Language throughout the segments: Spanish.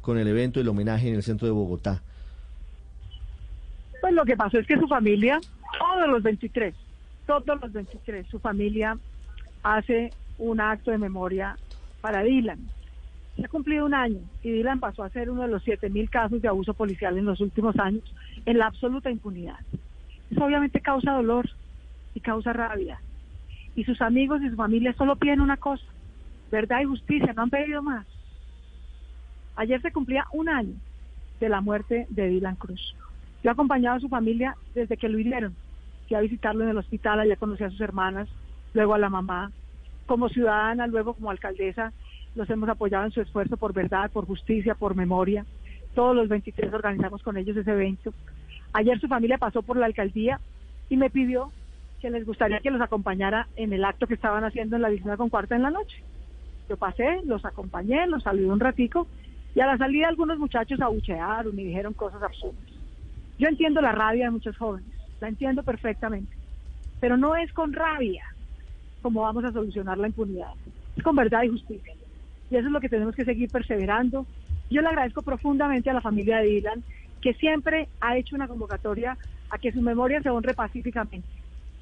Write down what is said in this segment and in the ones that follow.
con el evento, el homenaje en el centro de Bogotá? Pues lo que pasó es que su familia, todos los 23, todos los 23, su familia hace un acto de memoria para Dylan. Se ha cumplido un año y Dylan pasó a ser uno de los 7.000 casos de abuso policial en los últimos años en la absoluta impunidad. Eso obviamente causa dolor y causa rabia. Y sus amigos y su familia solo piden una cosa, verdad y justicia, no han pedido más. Ayer se cumplía un año de la muerte de Dylan Cruz. Yo he acompañado a su familia desde que lo hirieron. Fui a visitarlo en el hospital, allá conocí a sus hermanas, luego a la mamá. Como ciudadana, luego como alcaldesa, los hemos apoyado en su esfuerzo por verdad, por justicia, por memoria. Todos los 23 organizamos con ellos ese evento. Ayer su familia pasó por la alcaldía y me pidió que les gustaría que los acompañara en el acto que estaban haciendo en la visita con cuarta en la noche. Yo pasé, los acompañé, los saludé un ratico y a la salida algunos muchachos abuchearon y dijeron cosas absurdas. Yo entiendo la rabia de muchos jóvenes, la entiendo perfectamente, pero no es con rabia como vamos a solucionar la impunidad, es con verdad y justicia. Y eso es lo que tenemos que seguir perseverando. Yo le agradezco profundamente a la familia de Dylan, que siempre ha hecho una convocatoria a que su memoria se honre pacíficamente,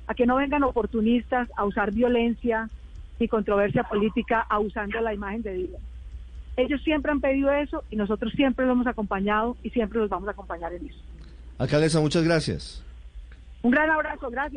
a que no vengan oportunistas a usar violencia y controversia política abusando la imagen de Dylan. Ellos siempre han pedido eso y nosotros siempre lo hemos acompañado y siempre los vamos a acompañar en eso. Alcaldesa, muchas gracias. Un gran abrazo, gracias.